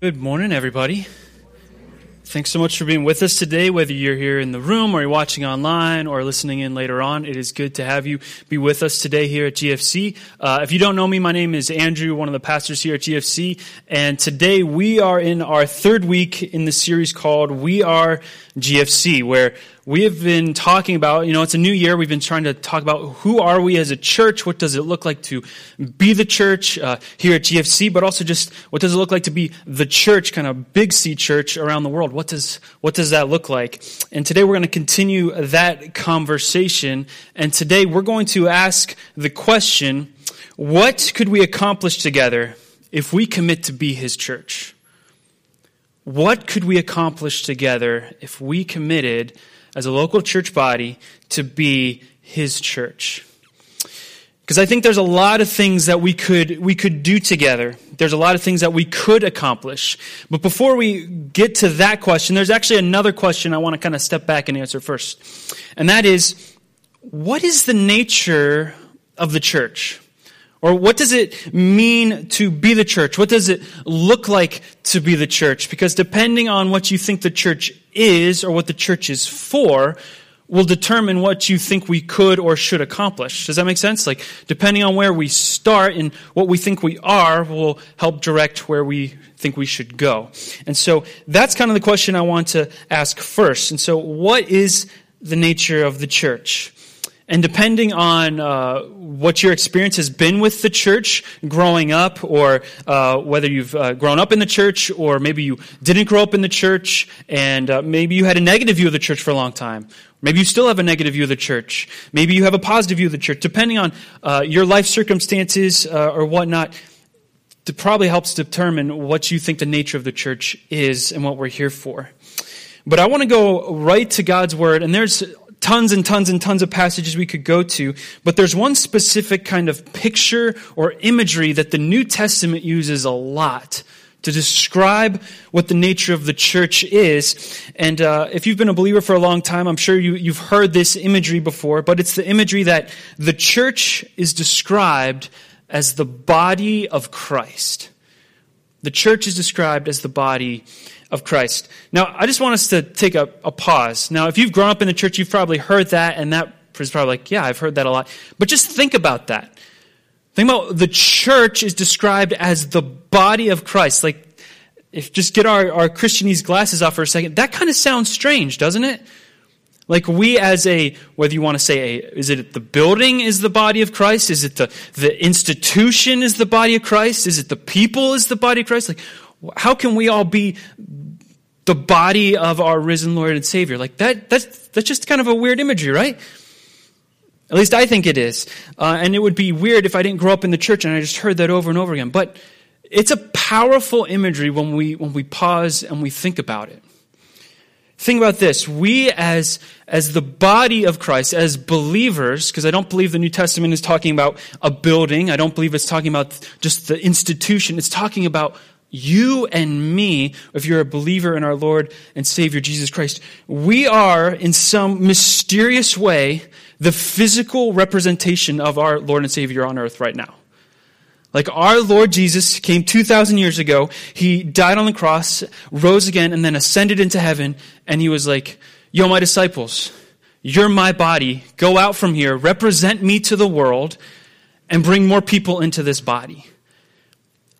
Good morning, everybody. Thanks so much for being with us today, whether you're here in the room or you're watching online or listening in later on. It is good to have you be with us today here at GFC. Uh, if you don't know me, my name is Andrew, one of the pastors here at GFC, and today we are in our third week in the series called We Are GFC, where we have been talking about, you know, it's a new year. We've been trying to talk about who are we as a church? What does it look like to be the church uh, here at GFC? But also just what does it look like to be the church, kind of big C church around the world? What does, what does that look like? And today we're going to continue that conversation. And today we're going to ask the question, what could we accomplish together if we commit to be his church? What could we accomplish together if we committed as a local church body to be his church? Because I think there's a lot of things that we could, we could do together. There's a lot of things that we could accomplish. But before we get to that question, there's actually another question I want to kind of step back and answer first. And that is, what is the nature of the church? Or what does it mean to be the church? What does it look like to be the church? Because depending on what you think the church is or what the church is for, will determine what you think we could or should accomplish. Does that make sense? Like, depending on where we start and what we think we are will help direct where we think we should go. And so that's kind of the question I want to ask first. And so what is the nature of the church? And depending on uh, what your experience has been with the church growing up, or uh, whether you've uh, grown up in the church, or maybe you didn't grow up in the church, and uh, maybe you had a negative view of the church for a long time. Maybe you still have a negative view of the church. Maybe you have a positive view of the church. Depending on uh, your life circumstances uh, or whatnot, it probably helps determine what you think the nature of the church is and what we're here for. But I want to go right to God's Word, and there's tons and tons and tons of passages we could go to, but there's one specific kind of picture or imagery that the New Testament uses a lot to describe what the nature of the church is. And uh, if you've been a believer for a long time, I'm sure you, you've heard this imagery before, but it's the imagery that the church is described as the body of Christ. The church is described as the body of Christ. Now, I just want us to take a, a, pause. Now, if you've grown up in the church, you've probably heard that, and that is probably like, yeah, I've heard that a lot. But just think about that. Think about the church is described as the body of Christ. Like, if just get our, our Christianese glasses off for a second, that kind of sounds strange, doesn't it? Like we as a, whether you want to say a, is it the building is the body of Christ? Is it the, the institution is the body of Christ? Is it the people is the body of Christ? Like, how can we all be the body of our risen Lord and Savior? Like that, that's, that's just kind of a weird imagery, right? At least I think it is. Uh, and it would be weird if I didn't grow up in the church and I just heard that over and over again. But it's a powerful imagery when we, when we pause and we think about it. Think about this. We as, as the body of Christ, as believers, because I don't believe the New Testament is talking about a building. I don't believe it's talking about just the institution. It's talking about you and me, if you're a believer in our Lord and Savior Jesus Christ, we are in some mysterious way the physical representation of our Lord and Savior on earth right now. Like our Lord Jesus came 2,000 years ago. He died on the cross, rose again, and then ascended into heaven. And he was like, Yo, my disciples, you're my body. Go out from here, represent me to the world, and bring more people into this body.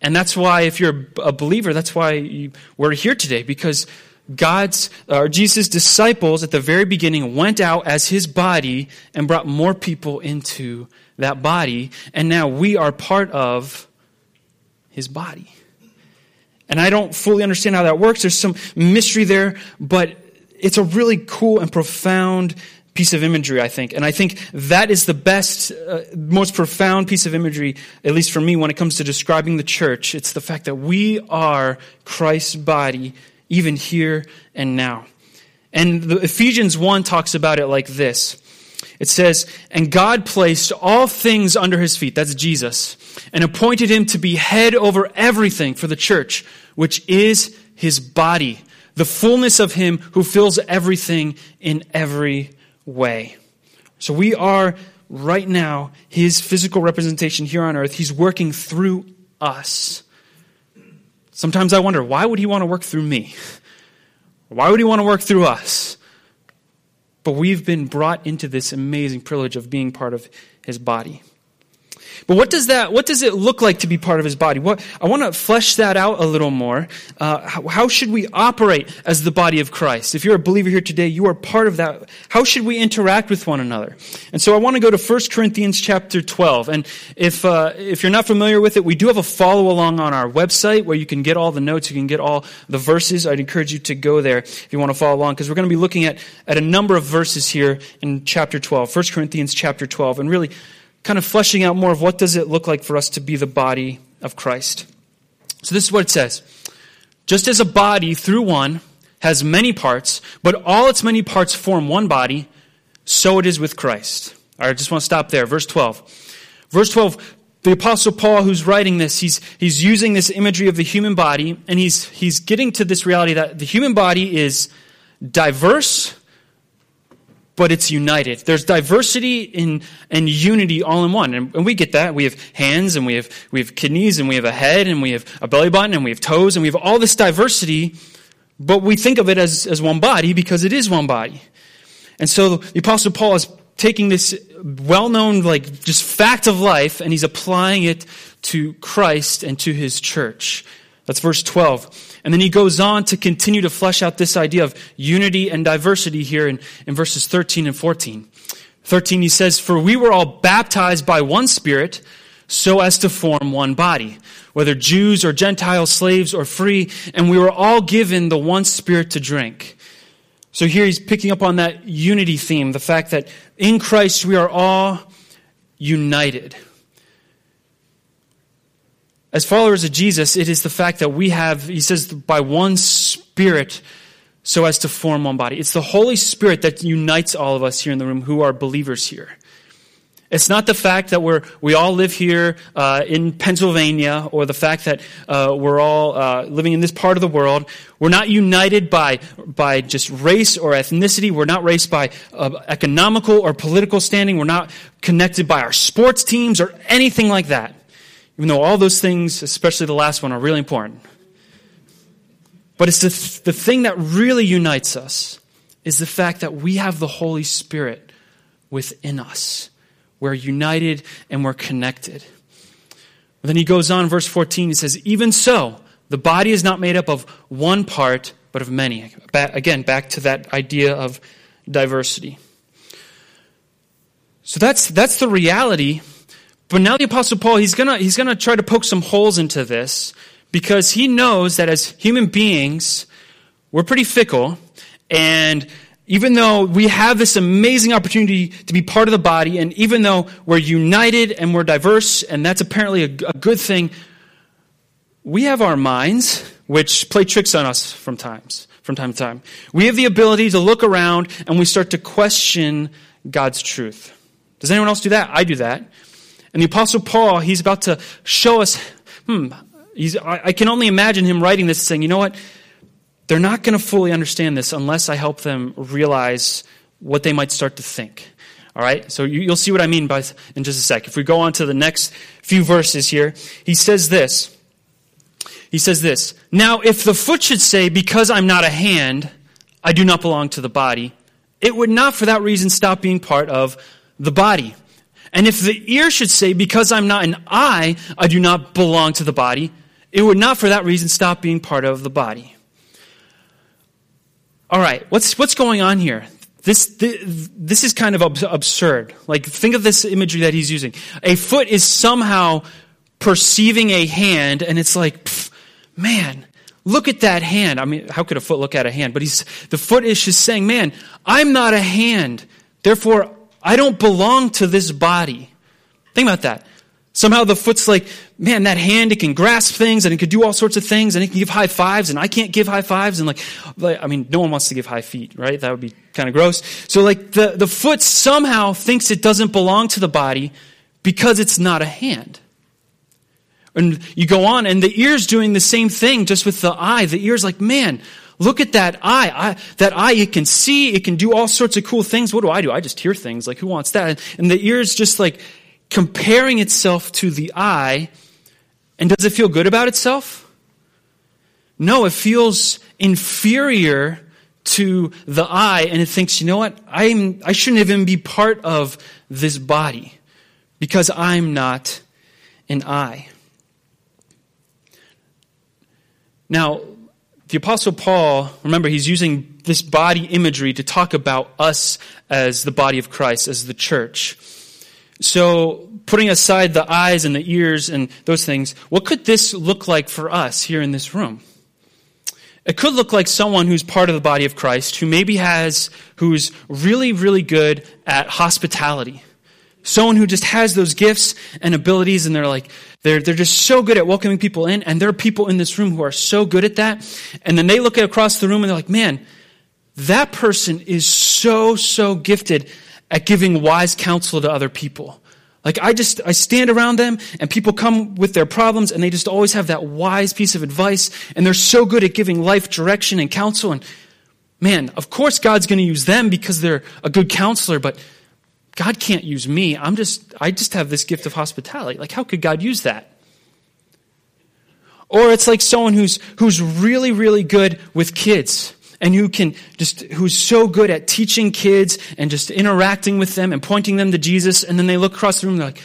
And that's why, if you're a believer, that's why we're here today, because God's, or Jesus' disciples at the very beginning went out as his body and brought more people into that body. And now we are part of his body. And I don't fully understand how that works. There's some mystery there, but it's a really cool and profound piece of imagery, I think. And I think that is the best, uh, most profound piece of imagery, at least for me, when it comes to describing the church. It's the fact that we are Christ's body, even here and now. And the Ephesians 1 talks about it like this. It says, And God placed all things under his feet, that's Jesus, and appointed him to be head over everything for the church, which is his body, the fullness of him who fills everything in every way. So we are right now his physical representation here on earth. He's working through us. Sometimes I wonder, why would he want to work through me? Why would he want to work through us? But we've been brought into this amazing privilege of being part of his body. But what does that, what does it look like to be part of his body? What, I want to flesh that out a little more. Uh, how, how, should we operate as the body of Christ? If you're a believer here today, you are part of that. How should we interact with one another? And so I want to go to 1 Corinthians chapter 12. And if, uh, if you're not familiar with it, we do have a follow along on our website where you can get all the notes, you can get all the verses. I'd encourage you to go there if you want to follow along because we're going to be looking at, at a number of verses here in chapter 12, 1 Corinthians chapter 12. And really, kind of fleshing out more of what does it look like for us to be the body of Christ. So this is what it says. Just as a body through one has many parts, but all its many parts form one body, so it is with Christ. All right, I just want to stop there. Verse 12. Verse 12, the apostle Paul who's writing this, he's, he's using this imagery of the human body, and he's, he's getting to this reality that the human body is diverse, but it's united. There's diversity in, and unity all in one. And, and, we get that. We have hands and we have, we have kidneys and we have a head and we have a belly button and we have toes and we have all this diversity, but we think of it as, as one body because it is one body. And so the apostle Paul is taking this well-known, like, just fact of life and he's applying it to Christ and to his church. That's verse 12. And then he goes on to continue to flesh out this idea of unity and diversity here in, in verses 13 and 14. 13, he says, For we were all baptized by one Spirit so as to form one body, whether Jews or Gentiles, slaves or free, and we were all given the one Spirit to drink. So here he's picking up on that unity theme, the fact that in Christ we are all united. As followers of Jesus, it is the fact that we have, he says, by one Spirit, so as to form one body. It's the Holy Spirit that unites all of us here in the room who are believers here. It's not the fact that we're, we all live here uh, in Pennsylvania or the fact that uh, we're all uh, living in this part of the world. We're not united by, by just race or ethnicity. We're not raised by uh, economical or political standing. We're not connected by our sports teams or anything like that. Even though all those things, especially the last one, are really important. But it's the, th- the thing that really unites us is the fact that we have the Holy Spirit within us. We're united and we're connected. then he goes on, verse 14, he says, Even so, the body is not made up of one part, but of many. again, back to that idea of diversity. So that's, that's the reality but now the apostle Paul, he's gonna, he's gonna try to poke some holes into this because he knows that as human beings, we're pretty fickle. And even though we have this amazing opportunity to be part of the body, and even though we're united and we're diverse, and that's apparently a, a good thing, we have our minds, which play tricks on us from times, from time to time. We have the ability to look around and we start to question God's truth. Does anyone else do that? I do that. And the Apostle Paul, he's about to show us, hmm, I, I, can only imagine him writing this saying, you know what? They're not going to fully understand this unless I help them realize what they might start to think. All right? So you, you'll see what I mean by in just a sec. If we go on to the next few verses here, he says this. He says this Now, if the foot should say, Because I'm not a hand, I do not belong to the body, it would not for that reason stop being part of the body. And if the ear should say, Because I'm not an eye, I do not belong to the body, it would not for that reason stop being part of the body. All right, what's, what's going on here? This, this, this is kind of absurd. Like, think of this imagery that he's using. A foot is somehow perceiving a hand, and it's like, pff, man, look at that hand. I mean, how could a foot look at a hand? But he's, the foot is just saying, man, I'm not a hand. Therefore, I don't belong to this body. Think about that. Somehow the foot's like, man, that hand, it can grasp things and it can do all sorts of things and it can give high fives and I can't give high fives and like, like I mean, no one wants to give high feet, right? That would be kind of gross. So like the, the foot somehow thinks it doesn't belong to the body because it's not a hand. And you go on and the ear's doing the same thing just with the eye. The ear's like, man, Look at that eye. I, that eye, it can see, it can do all sorts of cool things. What do I do? I just hear things. Like, who wants that? And the ear is just like comparing itself to the eye. And does it feel good about itself? No, it feels inferior to the eye and it thinks, you know what? I'm, I shouldn't even be part of this body because I'm not an eye. Now, the Apostle Paul, remember, he's using this body imagery to talk about us as the body of Christ, as the church. So, putting aside the eyes and the ears and those things, what could this look like for us here in this room? It could look like someone who's part of the body of Christ, who maybe has, who's really, really good at hospitality. Someone who just has those gifts and abilities and they're like, they're, they're just so good at welcoming people in. And there are people in this room who are so good at that. And then they look across the room and they're like, man, that person is so, so gifted at giving wise counsel to other people. Like I just, I stand around them and people come with their problems and they just always have that wise piece of advice and they're so good at giving life direction and counsel. And man, of course God's going to use them because they're a good counselor, but God can't use me. I'm just, I just have this gift of hospitality. Like how could God use that? Or it's like someone who's, who's really, really good with kids and who can just, who's so good at teaching kids and just interacting with them and pointing them to Jesus. And then they look across the room and they're like,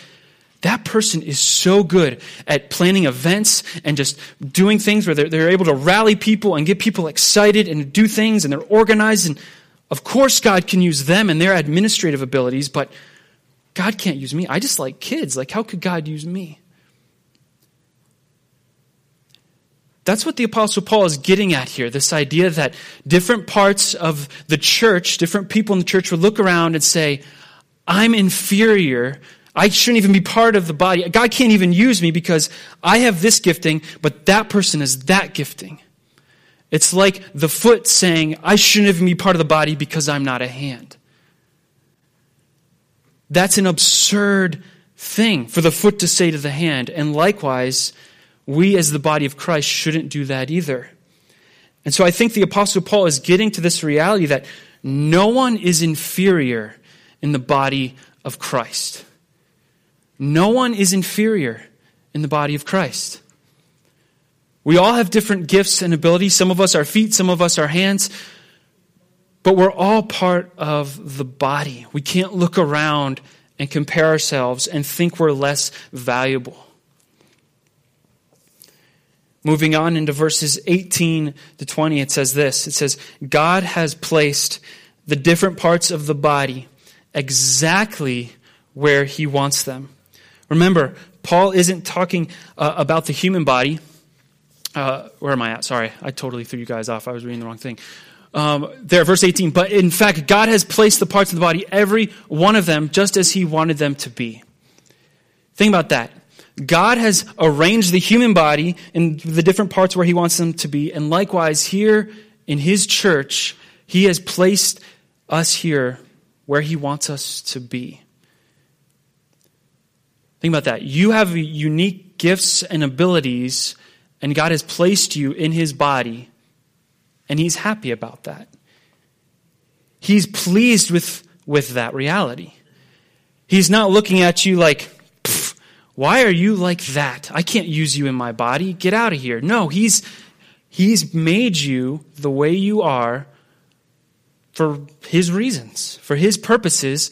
that person is so good at planning events and just doing things where they're, they're able to rally people and get people excited and do things and they're organized. And of course, God can use them and their administrative abilities, but God can't use me. I just like kids. Like, how could God use me? That's what the Apostle Paul is getting at here this idea that different parts of the church, different people in the church would look around and say, I'm inferior. I shouldn't even be part of the body. God can't even use me because I have this gifting, but that person has that gifting. It's like the foot saying, I shouldn't even be part of the body because I'm not a hand. That's an absurd thing for the foot to say to the hand. And likewise, we as the body of Christ shouldn't do that either. And so I think the Apostle Paul is getting to this reality that no one is inferior in the body of Christ. No one is inferior in the body of Christ. We all have different gifts and abilities. Some of us are feet, some of us are hands, but we're all part of the body. We can't look around and compare ourselves and think we're less valuable. Moving on into verses 18 to 20, it says this It says, God has placed the different parts of the body exactly where he wants them. Remember, Paul isn't talking uh, about the human body. Uh, where am I at? Sorry, I totally threw you guys off. I was reading the wrong thing. Um, there, verse 18. But in fact, God has placed the parts of the body, every one of them, just as he wanted them to be. Think about that. God has arranged the human body in the different parts where He wants them to be. And likewise, here in His church, He has placed us here where He wants us to be. Think about that. You have unique gifts and abilities, and God has placed you in His body, and He's happy about that. He's pleased with, with that reality. He's not looking at you like, why are you like that? I can't use you in my body. Get out of here. No, he's, he's made you the way you are for his reasons, for his purposes,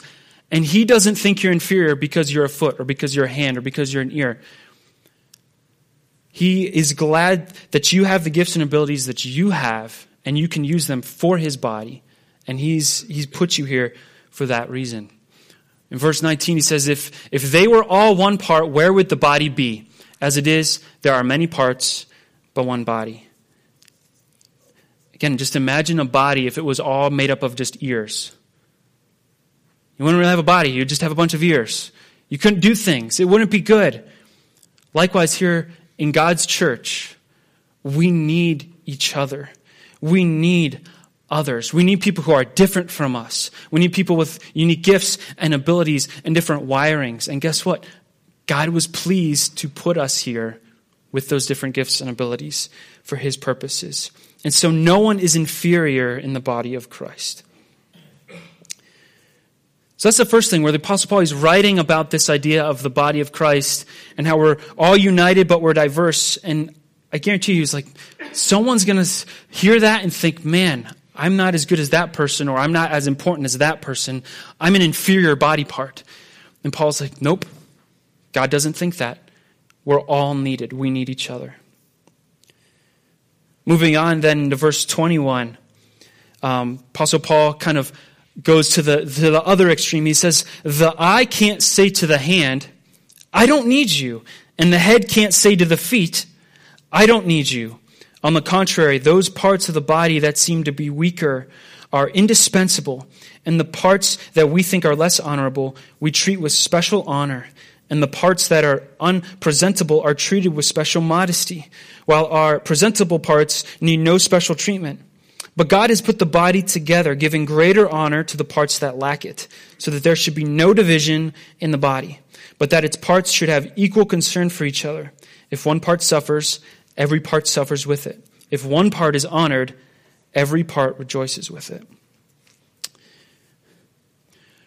and he doesn't think you're inferior because you're a foot or because you're a hand or because you're an ear. He is glad that you have the gifts and abilities that you have, and you can use them for his body. And he's, he's put you here for that reason. In verse 19, he says, if, if they were all one part, where would the body be? As it is, there are many parts, but one body. Again, just imagine a body if it was all made up of just ears. You wouldn't really have a body, you'd just have a bunch of ears. You couldn't do things, it wouldn't be good. Likewise, here in God's church, we need each other. We need others. We need people who are different from us. We need people with unique gifts and abilities and different wirings. And guess what? God was pleased to put us here with those different gifts and abilities for his purposes. And so no one is inferior in the body of Christ. So that's the first thing where the Apostle Paul is writing about this idea of the body of Christ and how we're all united but we're diverse. And I guarantee you, he's like, someone's going to hear that and think, man, I'm not as good as that person, or I'm not as important as that person. I'm an inferior body part. And Paul's like, nope, God doesn't think that. We're all needed. We need each other. Moving on then to verse 21, um, Apostle Paul kind of goes to the, to the other extreme. He says, The eye can't say to the hand, I don't need you. And the head can't say to the feet, I don't need you. On the contrary, those parts of the body that seem to be weaker are indispensable, and the parts that we think are less honorable we treat with special honor, and the parts that are unpresentable are treated with special modesty, while our presentable parts need no special treatment. But God has put the body together, giving greater honor to the parts that lack it, so that there should be no division in the body, but that its parts should have equal concern for each other. If one part suffers, every part suffers with it. If one part is honored, every part rejoices with it.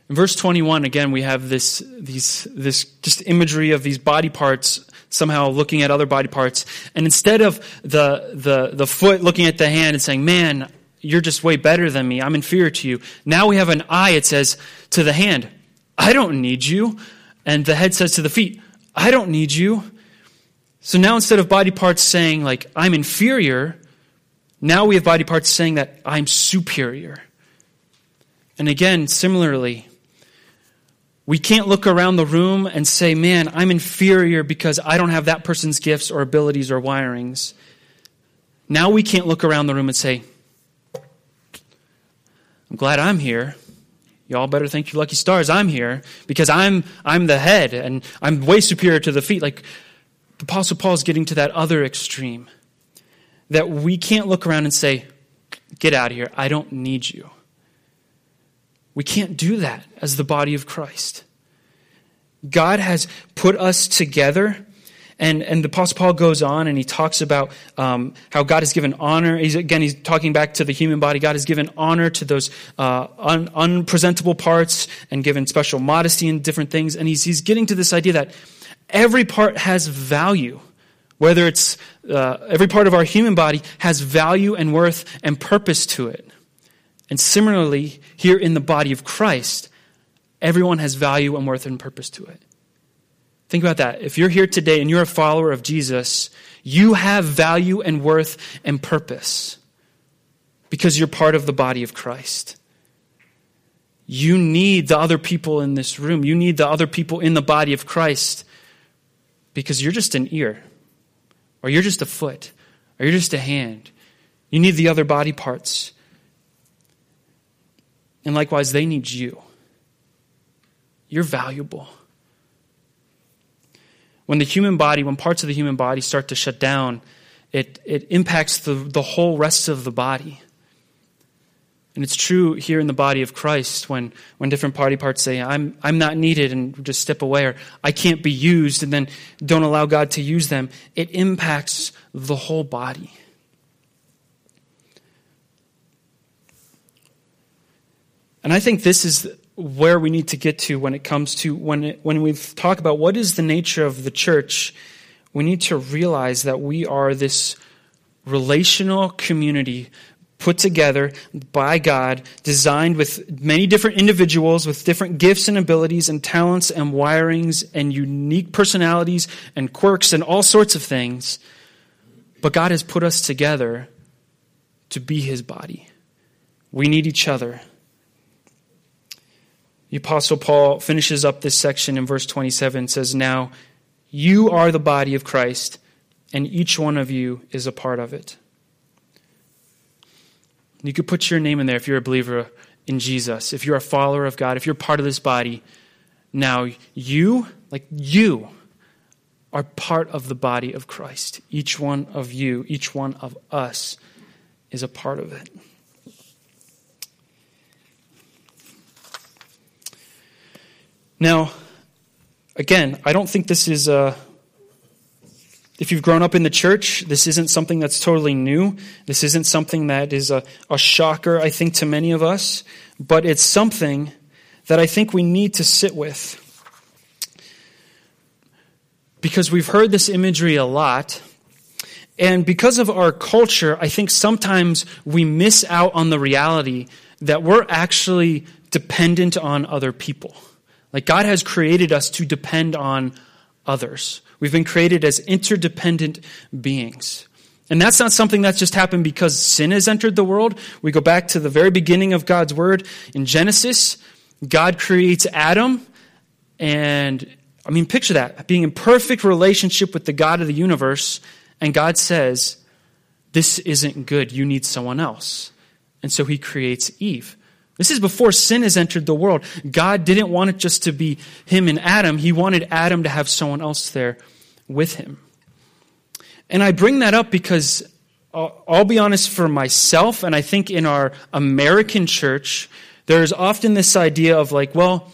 In verse 21, again, we have this, these, this just imagery of these body parts somehow looking at other body parts. And instead of the, the, the foot looking at the hand and saying, Man, you're just way better than me, I'm inferior to you, now we have an eye, it says to the hand, I don't need you. And the head says to the feet, I don't need you. So now instead of body parts saying, like, I'm inferior, now we have body parts saying that I'm superior. And again, similarly, we can't look around the room and say, man, I'm inferior because I don't have that person's gifts or abilities or wirings. Now we can't look around the room and say, I'm glad I'm here. Y'all better thank your lucky stars I'm here because I'm, I'm the head and I'm way superior to the feet. Like, the Apostle Paul is getting to that other extreme that we can't look around and say, Get out of here. I don't need you. We can't do that as the body of Christ. God has put us together. And, and the Apostle Paul goes on and he talks about um, how God has given honor. He's, again, he's talking back to the human body. God has given honor to those uh, un, unpresentable parts and given special modesty and different things. And he's, he's getting to this idea that every part has value. Whether it's uh, every part of our human body has value and worth and purpose to it. And similarly, here in the body of Christ, everyone has value and worth and purpose to it. Think about that. If you're here today and you're a follower of Jesus, you have value and worth and purpose because you're part of the body of Christ. You need the other people in this room. You need the other people in the body of Christ because you're just an ear, or you're just a foot, or you're just a hand. You need the other body parts. And likewise, they need you. You're valuable. When the human body, when parts of the human body start to shut down, it, it impacts the, the whole rest of the body. And it's true here in the body of Christ when, when different body parts say, I'm, I'm not needed and just step away, or I can't be used, and then don't allow God to use them. It impacts the whole body. And I think this is where we need to get to when it comes to when, it, when we talk about what is the nature of the church. We need to realize that we are this relational community put together by God, designed with many different individuals with different gifts and abilities and talents and wirings and unique personalities and quirks and all sorts of things. But God has put us together to be his body. We need each other. The Apostle Paul finishes up this section in verse 27 and says, Now you are the body of Christ, and each one of you is a part of it. You could put your name in there if you're a believer in Jesus, if you're a follower of God, if you're part of this body. Now, you, like you, are part of the body of Christ. Each one of you, each one of us is a part of it. Now, again, I don't think this is a if you've grown up in the church, this isn't something that's totally new. This isn't something that is a, a shocker, I think, to many of us, but it's something that I think we need to sit with. Because we've heard this imagery a lot, And because of our culture, I think sometimes we miss out on the reality that we're actually dependent on other people. Like God has created us to depend on others. We've been created as interdependent beings. And that's not something that's just happened because sin has entered the world. We go back to the very beginning of God's word in Genesis. God creates Adam, and I mean, picture that being in perfect relationship with the God of the universe, and God says, This isn't good. You need someone else. And so he creates Eve. This is before sin has entered the world. God didn't want it just to be him and Adam, he wanted Adam to have someone else there with him. And I bring that up because uh, I'll be honest for myself, and I think in our American church, there's often this idea of like, well,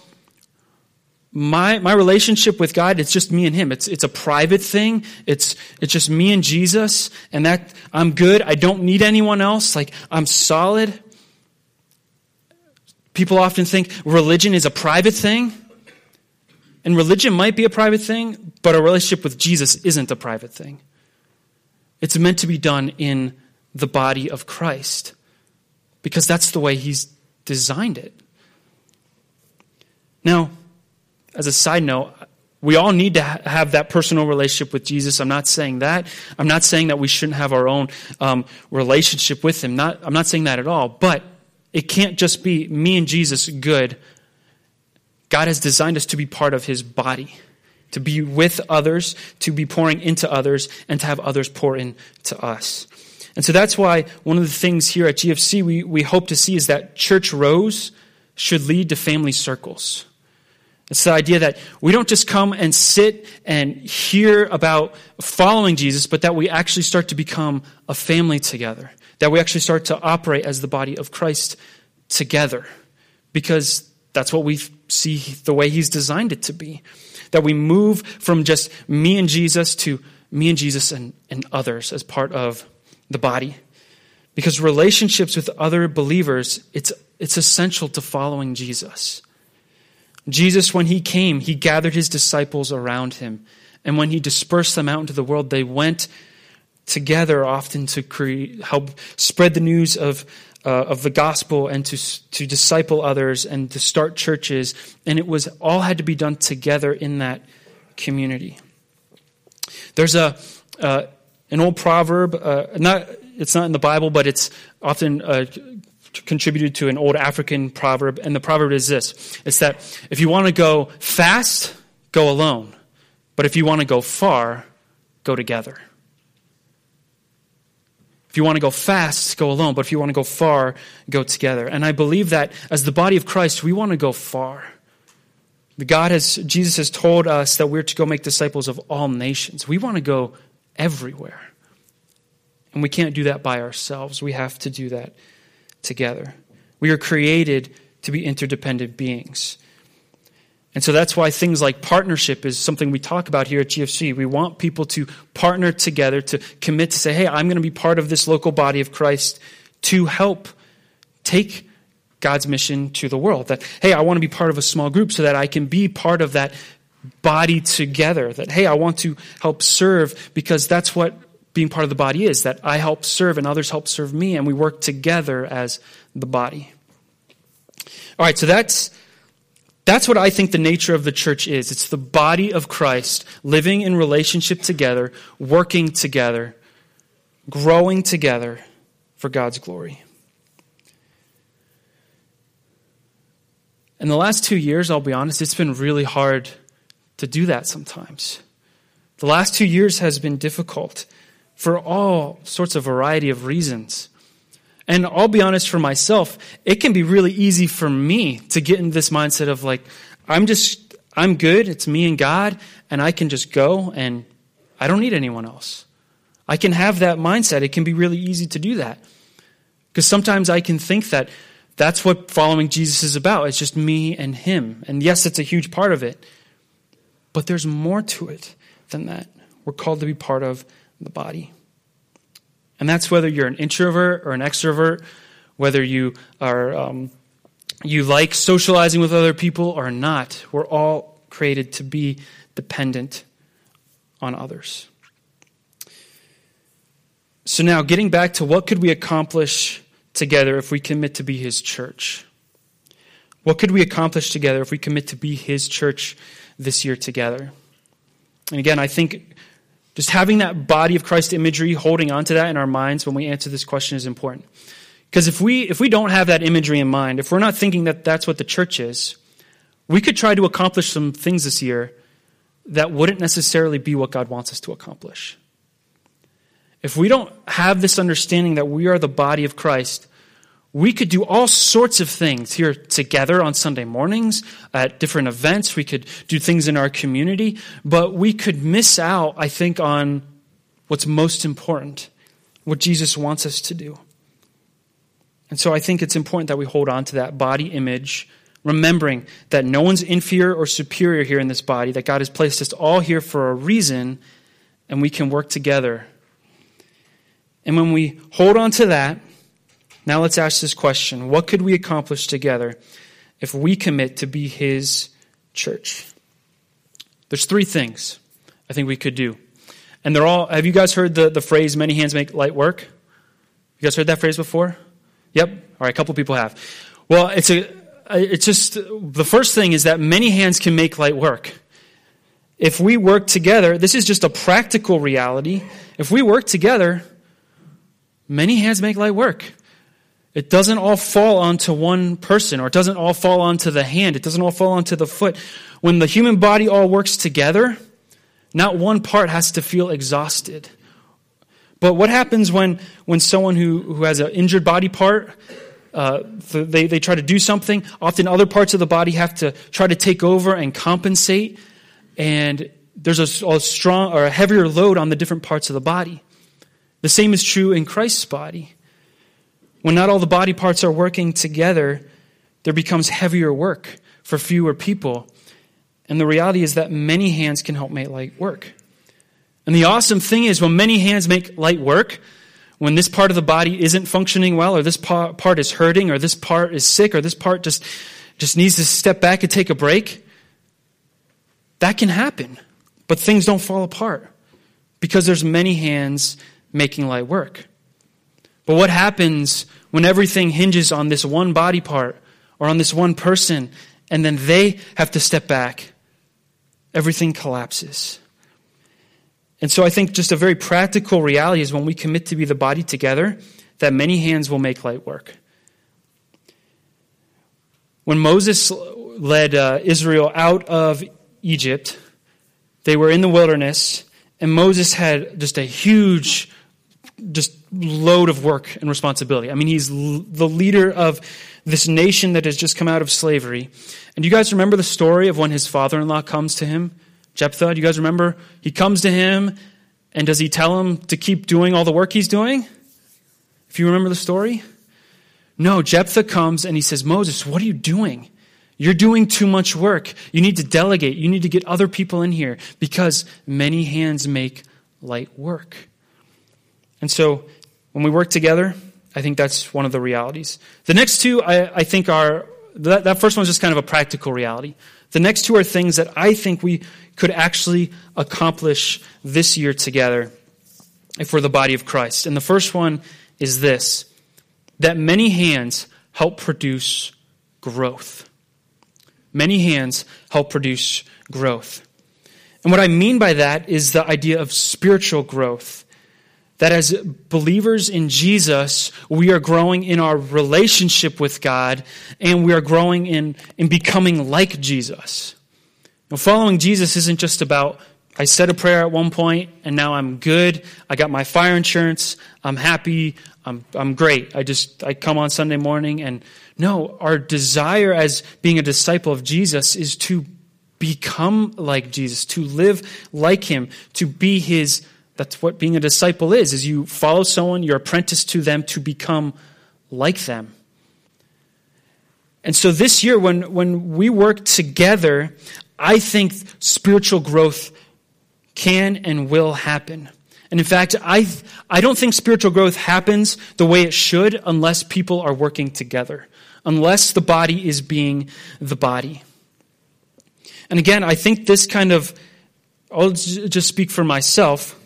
my, my relationship with God, it's just me and Him. It's, it's a private thing. It's, it's just me and Jesus, and that I'm good. I don't need anyone else. Like, I'm solid. People often think religion is a private thing. And religion might be a private thing, but a relationship with Jesus isn't a private thing. It's meant to be done in the body of Christ because that's the way He's designed it. Now, as a side note, we all need to have that personal relationship with Jesus. I'm not saying that. I'm not saying that we shouldn't have our own um, relationship with Him. Not, I'm not saying that at all. But it can't just be me and Jesus good. God has designed us to be part of His body, to be with others, to be pouring into others, and to have others pour into us. And so that's why one of the things here at GFC we, we hope to see is that church rows should lead to family circles. It's the idea that we don't just come and sit and hear about following Jesus, but that we actually start to become a family together. That we actually start to operate as the body of Christ together. Because that's what we see the way He's designed it to be. That we move from just me and Jesus to me and Jesus and, and others as part of the body. Because relationships with other believers, it's, it's essential to following Jesus. Jesus, when he came, he gathered his disciples around him. And when he dispersed them out into the world, they went together often to create, help spread the news of, uh, of the gospel and to, to disciple others and to start churches. And it was all had to be done together in that community. There's a, uh, an old proverb, uh, not, it's not in the Bible, but it's often uh, contributed to an old African proverb, and the proverb is this it's that if you want to go fast, go alone. But if you want to go far, go together. If you want to go fast, go alone. But if you want to go far, go together. And I believe that as the body of Christ, we want to go far. God has, Jesus has told us that we're to go make disciples of all nations. We want to go everywhere. And we can't do that by ourselves. We have to do that together. We are created to be interdependent beings. And so that's why things like partnership is something we talk about here at GFC. We want people to partner together, to commit to say, hey, I'm going to be part of this local body of Christ to help take God's mission to the world. That, hey, I want to be part of a small group so that I can be part of that body together. That, hey, I want to help serve because that's what being part of the body is that I help serve and others help serve me, and we work together as the body. All right, so that's. That's what I think the nature of the church is. It's the body of Christ living in relationship together, working together, growing together for God's glory. In the last two years, I'll be honest, it's been really hard to do that sometimes. The last two years has been difficult for all sorts of variety of reasons. And I'll be honest for myself, it can be really easy for me to get in this mindset of like, I'm just, I'm good, it's me and God, and I can just go and I don't need anyone else. I can have that mindset. It can be really easy to do that. Because sometimes I can think that that's what following Jesus is about. It's just me and him. And yes, it's a huge part of it. But there's more to it than that. We're called to be part of the body. And that's whether you're an introvert or an extrovert, whether you are um, you like socializing with other people or not. We're all created to be dependent on others. So now, getting back to what could we accomplish together if we commit to be his church? What could we accomplish together if we commit to be his church this year together? And again, I think just having that body of Christ imagery, holding on to that in our minds when we answer this question is important. Because if we, if we don't have that imagery in mind, if we're not thinking that that's what the church is, we could try to accomplish some things this year that wouldn't necessarily be what God wants us to accomplish. If we don't have this understanding that we are the body of Christ, we could do all sorts of things here together on Sunday mornings, at different events. We could do things in our community, but we could miss out, I think, on what's most important, what Jesus wants us to do. And so I think it's important that we hold on to that body image, remembering that no one's inferior or superior here in this body, that God has placed us all here for a reason, and we can work together and when we hold on to that, now let's ask this question What could we accomplish together if we commit to be His church? There's three things I think we could do. And they're all, have you guys heard the, the phrase, many hands make light work? You guys heard that phrase before? Yep. All right, a couple people have. Well, it's a, it's just, the first thing is that many hands can make light work. If we work together, this is just a practical reality. If we work together, many hands make light work. It doesn't all fall onto one person, or it doesn't all fall onto the hand. It doesn't all fall onto the foot. When the human body all works together, not one part has to feel exhausted. But what happens when, when someone who, who has an injured body part, uh, they, they try to do something? Often other parts of the body have to try to take over and compensate, and there's a, a strong or a heavier load on the different parts of the body. The same is true in Christ's body. When not all the body parts are working together, there becomes heavier work for fewer people. And the reality is that many hands can help make light work. And the awesome thing is, when many hands make light work, when this part of the body isn't functioning well, or this part is hurting, or this part is sick, or this part just, just needs to step back and take a break, that can happen. But things don't fall apart because there's many hands making light work. But what happens when everything hinges on this one body part or on this one person and then they have to step back? Everything collapses. And so I think just a very practical reality is when we commit to be the body together, that many hands will make light work. When Moses led uh, Israel out of Egypt, they were in the wilderness, and Moses had just a huge just load of work and responsibility. I mean, he's l- the leader of this nation that has just come out of slavery. And you guys remember the story of when his father in law comes to him? Jethro, do you guys remember? He comes to him, and does he tell him to keep doing all the work he's doing? If you remember the story? No, Jethro comes and he says, Moses, what are you doing? You're doing too much work. You need to delegate. You need to get other people in here because many hands make light work. And so when we work together, I think that's one of the realities. The next two, I, I think, are that, that first one's just kind of a practical reality. The next two are things that I think we could actually accomplish this year together if we're the body of Christ. And the first one is this that many hands help produce growth. Many hands help produce growth. And what I mean by that is the idea of spiritual growth that as believers in Jesus, we are growing in our relationship with God and we are growing in, in becoming like Jesus. Now, following Jesus isn't just about, I said a prayer at one point and now I'm good. I got my fire insurance. I'm happy. I'm, I'm great. I just, I come on Sunday morning and no, our desire as being a disciple of Jesus is to become like Jesus, to live like him, to be his that's what being a disciple is, is you follow someone, you're apprenticed to them to become like them. And so this year, when, when we work together, I think spiritual growth can and will happen. And in fact, I, I don't think spiritual growth happens the way it should unless people are working together, unless the body is being the body. And again, I think this kind of, I'll just speak for myself.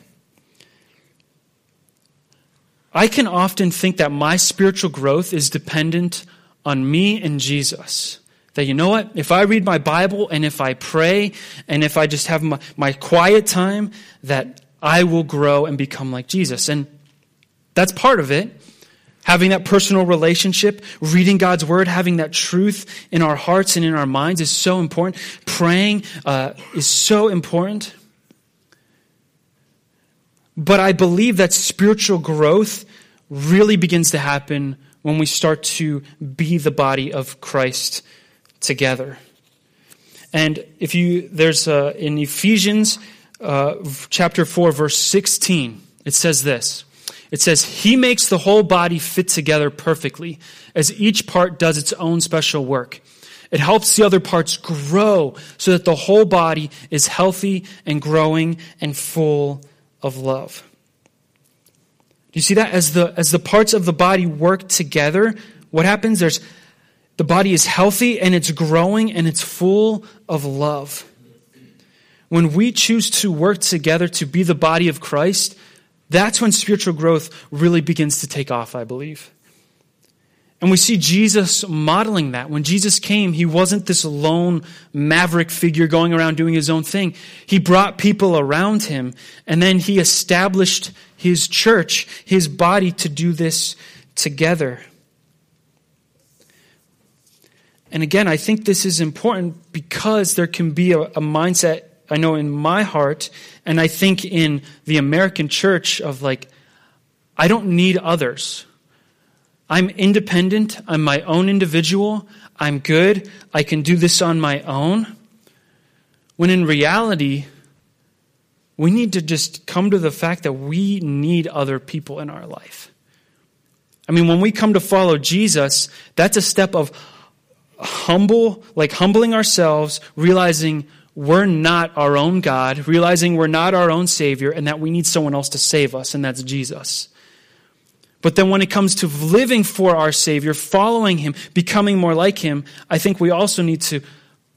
I can often think that my spiritual growth is dependent on me and Jesus. That you know what? If I read my Bible and if I pray and if I just have my, my quiet time, that I will grow and become like Jesus. And that's part of it. Having that personal relationship, reading God's word, having that truth in our hearts and in our minds is so important. Praying uh, is so important. But I believe that spiritual growth really begins to happen when we start to be the body of Christ together. And if you, there's uh, in Ephesians uh, chapter 4, verse 16, it says this. It says, He makes the whole body fit together perfectly, as each part does its own special work. It helps the other parts grow so that the whole body is healthy and growing and full of love. You see that? As the, as the parts of the body work together, what happens? There's, the body is healthy and it's growing and it's full of love. When we choose to work together to be the body of Christ, that's when spiritual growth really begins to take off, I believe. And we see Jesus modeling that. When Jesus came, he wasn't this lone maverick figure going around doing his own thing. He brought people around him, and then he established his church, his body, to do this together. And again, I think this is important because there can be a, a mindset, I know, in my heart, and I think in the American church of like, I don't need others. I'm independent. I'm my own individual. I'm good. I can do this on my own. When in reality, we need to just come to the fact that we need other people in our life. I mean, when we come to follow Jesus, that's a step of humble, like humbling ourselves, realizing we're not our own God, realizing we're not our own Savior, and that we need someone else to save us, and that's Jesus. But then when it comes to living for our Savior, following Him, becoming more like Him, I think we also need to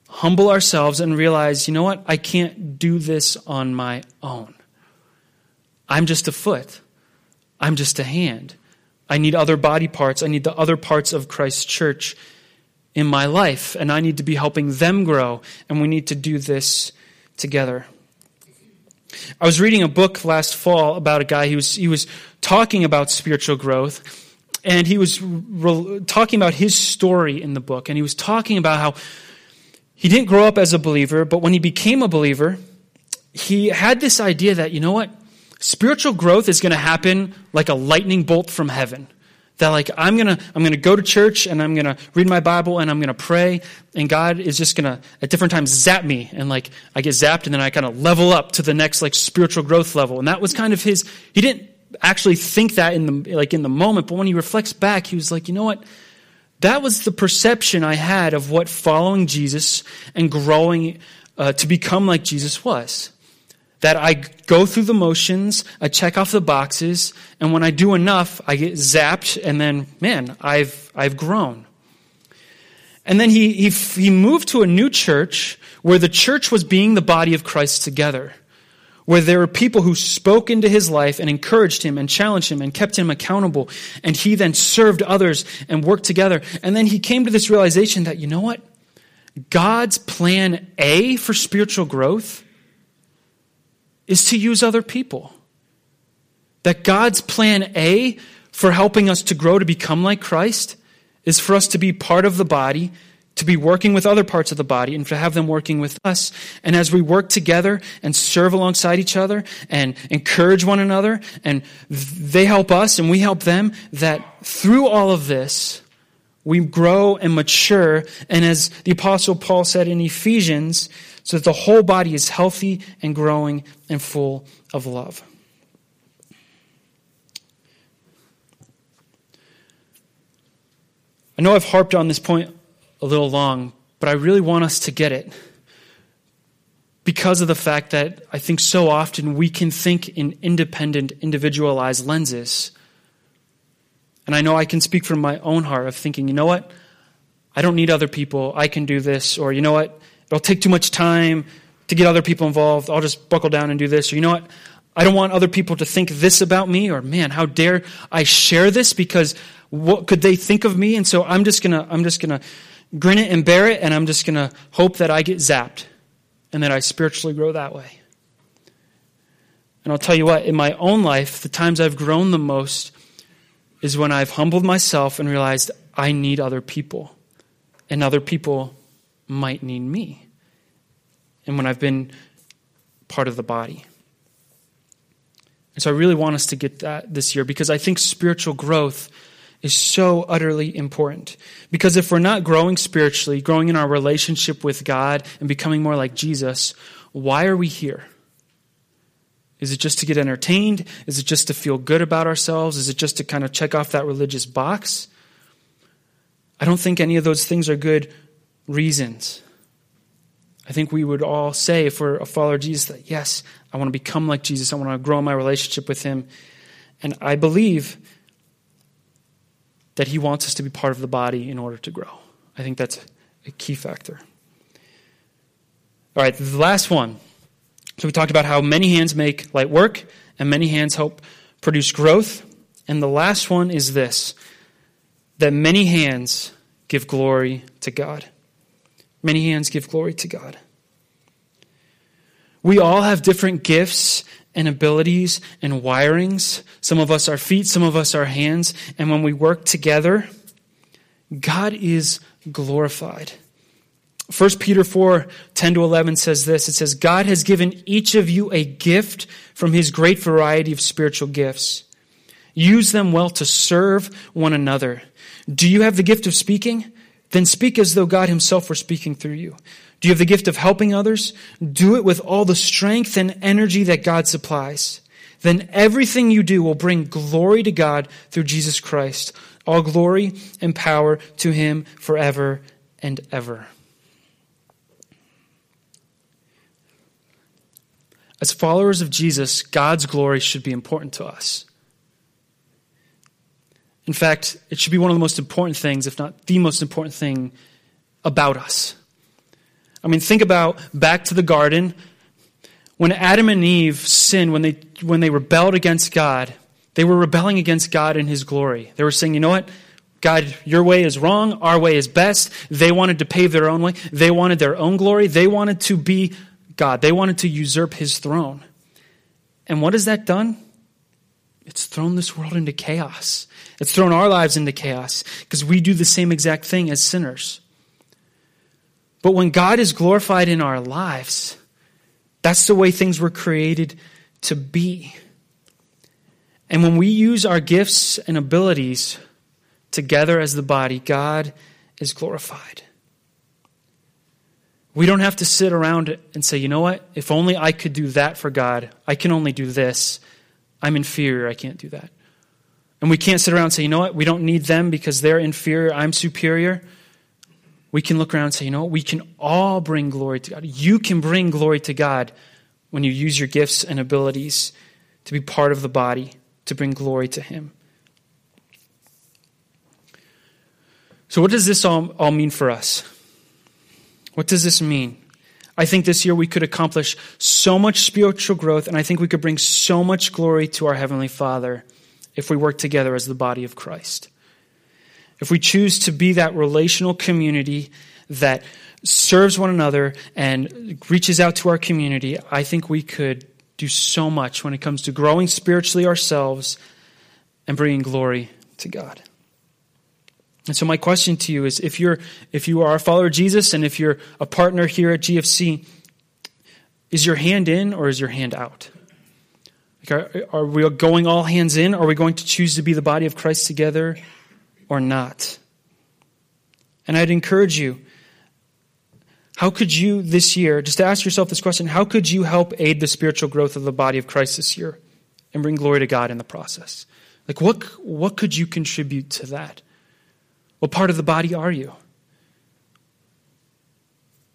humble ourselves and realize, you know what? I can't do this on my own. I'm just a foot. I'm just a hand. I need other body parts. I need the other parts of Christ's church in my life, and I need to be helping them grow, and we need to do this together. I was reading a book last fall about a guy who was, he was talking about spiritual growth, and he was re- talking about his story in the book, and he was talking about how he didn't grow up as a believer, but when he became a believer, he had this idea that, you know what? Spiritual growth is going to happen like a lightning bolt from heaven. That like I'm gonna I'm gonna go to church and I'm gonna read my Bible and I'm gonna pray and God is just gonna at different times zap me and like I get zapped and then I kind of level up to the next like spiritual growth level. And that was kind of his he didn't actually think that in the like in the moment but when he reflects back he was like you know what? That was the perception I had of what following Jesus and growing uh, to become like Jesus was that I go through the motions, I check off the boxes, and when I do enough, I get zapped, and then, man, I've, I've grown. And then he, he, he moved to a new church where the church was being the body of Christ together, where there were people who spoke into his life and encouraged him and challenged him and kept him accountable, and he then served others and worked together. And then he came to this realization that, you know what? God's plan A for spiritual growth is to use other people. That God's plan A for helping us to grow to become like Christ is for us to be part of the body, to be working with other parts of the body, and to have them working with us. And as we work together and serve alongside each other and encourage one another, and they help us and we help them, that through all of this, we grow and mature. And as the Apostle Paul said in Ephesians, so that the whole body is healthy and growing and full of love. I know I've harped on this point a little long, but I really want us to get it because of the fact that I think so often we can think in independent, individualized lenses. And I know I can speak from my own heart of thinking, you know what? I don't need other people. I can do this. Or, you know what? It'll take too much time to get other people involved. I'll just buckle down and do this. Or, you know what? I don't want other people to think this about me or man, how dare I share this because what could they think of me? And so I'm just going to I'm just going to grin it and bear it and I'm just going to hope that I get zapped and that I spiritually grow that way. And I'll tell you what, in my own life, the times I've grown the most is when I've humbled myself and realized I need other people and other people might need me. And when I've been part of the body. And so I really want us to get that this year because I think spiritual growth is so utterly important. Because if we're not growing spiritually, growing in our relationship with God and becoming more like Jesus, why are we here? Is it just to get entertained? Is it just to feel good about ourselves? Is it just to kind of check off that religious box? I don't think any of those things are good reasons. I think we would all say, if we're a follower of Jesus, that yes, I want to become like Jesus. I want to grow my relationship with Him. And I believe that He wants us to be part of the body in order to grow. I think that's a key factor. All right, the last one. So we talked about how many hands make light work, and many hands help produce growth. And the last one is this that many hands give glory to God. Many hands give glory to God. We all have different gifts and abilities and wirings. Some of us are feet, some of us are hands. And when we work together, God is glorified. 1 Peter 4 10 to 11 says this It says, God has given each of you a gift from his great variety of spiritual gifts. Use them well to serve one another. Do you have the gift of speaking? Then speak as though God Himself were speaking through you. Do you have the gift of helping others? Do it with all the strength and energy that God supplies. Then everything you do will bring glory to God through Jesus Christ. All glory and power to Him forever and ever. As followers of Jesus, God's glory should be important to us. In fact, it should be one of the most important things, if not the most important thing about us. I mean, think about back to the garden. When Adam and Eve sinned, when they, when they rebelled against God, they were rebelling against God and His glory. They were saying, you know what? God, your way is wrong. Our way is best. They wanted to pave their own way. They wanted their own glory. They wanted to be God. They wanted to usurp His throne. And what has that done? It's thrown this world into chaos. It's thrown our lives into chaos because we do the same exact thing as sinners. But when God is glorified in our lives, that's the way things were created to be. And when we use our gifts and abilities together as the body, God is glorified. We don't have to sit around and say, you know what? If only I could do that for God. I can only do this. I'm inferior. I can't do that. And we can't sit around and say, you know what, we don't need them because they're inferior, I'm superior. We can look around and say, you know what, we can all bring glory to God. You can bring glory to God when you use your gifts and abilities to be part of the body, to bring glory to Him. So, what does this all, all mean for us? What does this mean? I think this year we could accomplish so much spiritual growth, and I think we could bring so much glory to our Heavenly Father if we work together as the body of Christ. If we choose to be that relational community that serves one another and reaches out to our community, I think we could do so much when it comes to growing spiritually ourselves and bringing glory to God. And so my question to you is if you're if you are a follower of Jesus and if you're a partner here at GFC, is your hand in or is your hand out? Are, are we going all hands in? Are we going to choose to be the body of Christ together or not? And I'd encourage you how could you this year, just to ask yourself this question, how could you help aid the spiritual growth of the body of Christ this year and bring glory to God in the process? Like, what, what could you contribute to that? What part of the body are you?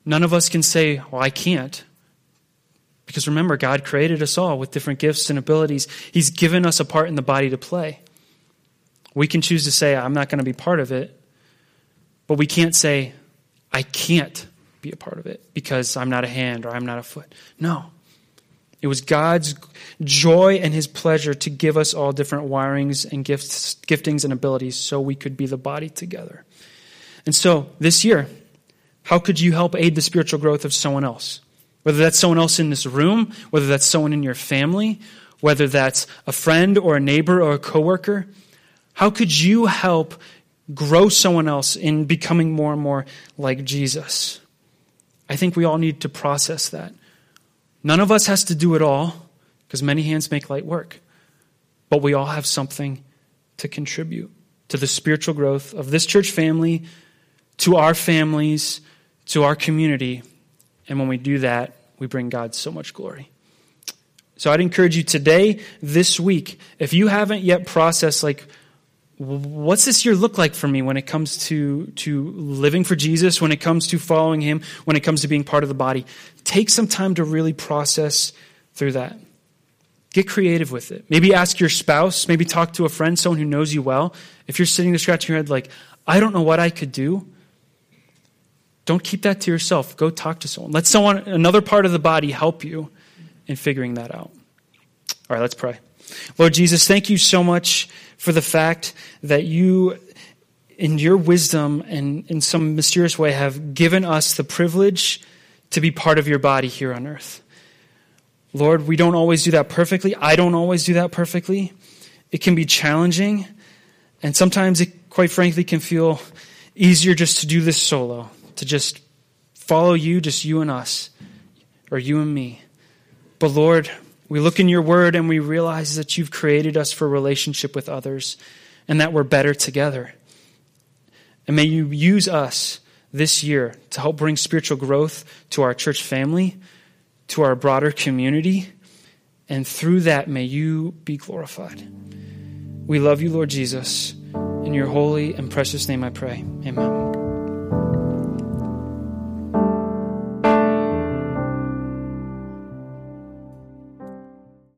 None of us can say, well, I can't. Because remember, God created us all with different gifts and abilities. He's given us a part in the body to play. We can choose to say, I'm not going to be part of it, but we can't say, I can't be a part of it because I'm not a hand or I'm not a foot. No. It was God's joy and his pleasure to give us all different wirings and gifts, giftings and abilities so we could be the body together. And so this year, how could you help aid the spiritual growth of someone else? Whether that's someone else in this room, whether that's someone in your family, whether that's a friend or a neighbor or a coworker, how could you help grow someone else in becoming more and more like Jesus? I think we all need to process that. None of us has to do it all because many hands make light work. But we all have something to contribute to the spiritual growth of this church family, to our families, to our community. And when we do that, we bring God so much glory. So I'd encourage you today, this week, if you haven't yet processed, like, what's this year look like for me when it comes to, to living for Jesus, when it comes to following Him, when it comes to being part of the body? Take some time to really process through that. Get creative with it. Maybe ask your spouse, maybe talk to a friend, someone who knows you well. If you're sitting there scratching your head, like, I don't know what I could do, don't keep that to yourself. Go talk to someone. Let someone, another part of the body, help you in figuring that out. All right, let's pray. Lord Jesus, thank you so much for the fact that you, in your wisdom and in some mysterious way, have given us the privilege to be part of your body here on earth. Lord, we don't always do that perfectly. I don't always do that perfectly. It can be challenging, and sometimes it, quite frankly, can feel easier just to do this solo, to just follow you, just you and us, or you and me. But Lord, we look in your word and we realize that you've created us for relationship with others and that we're better together. And may you use us this year to help bring spiritual growth to our church family to our broader community. And through that, may you be glorified. We love you, Lord Jesus. In your holy and precious name I pray. Amen.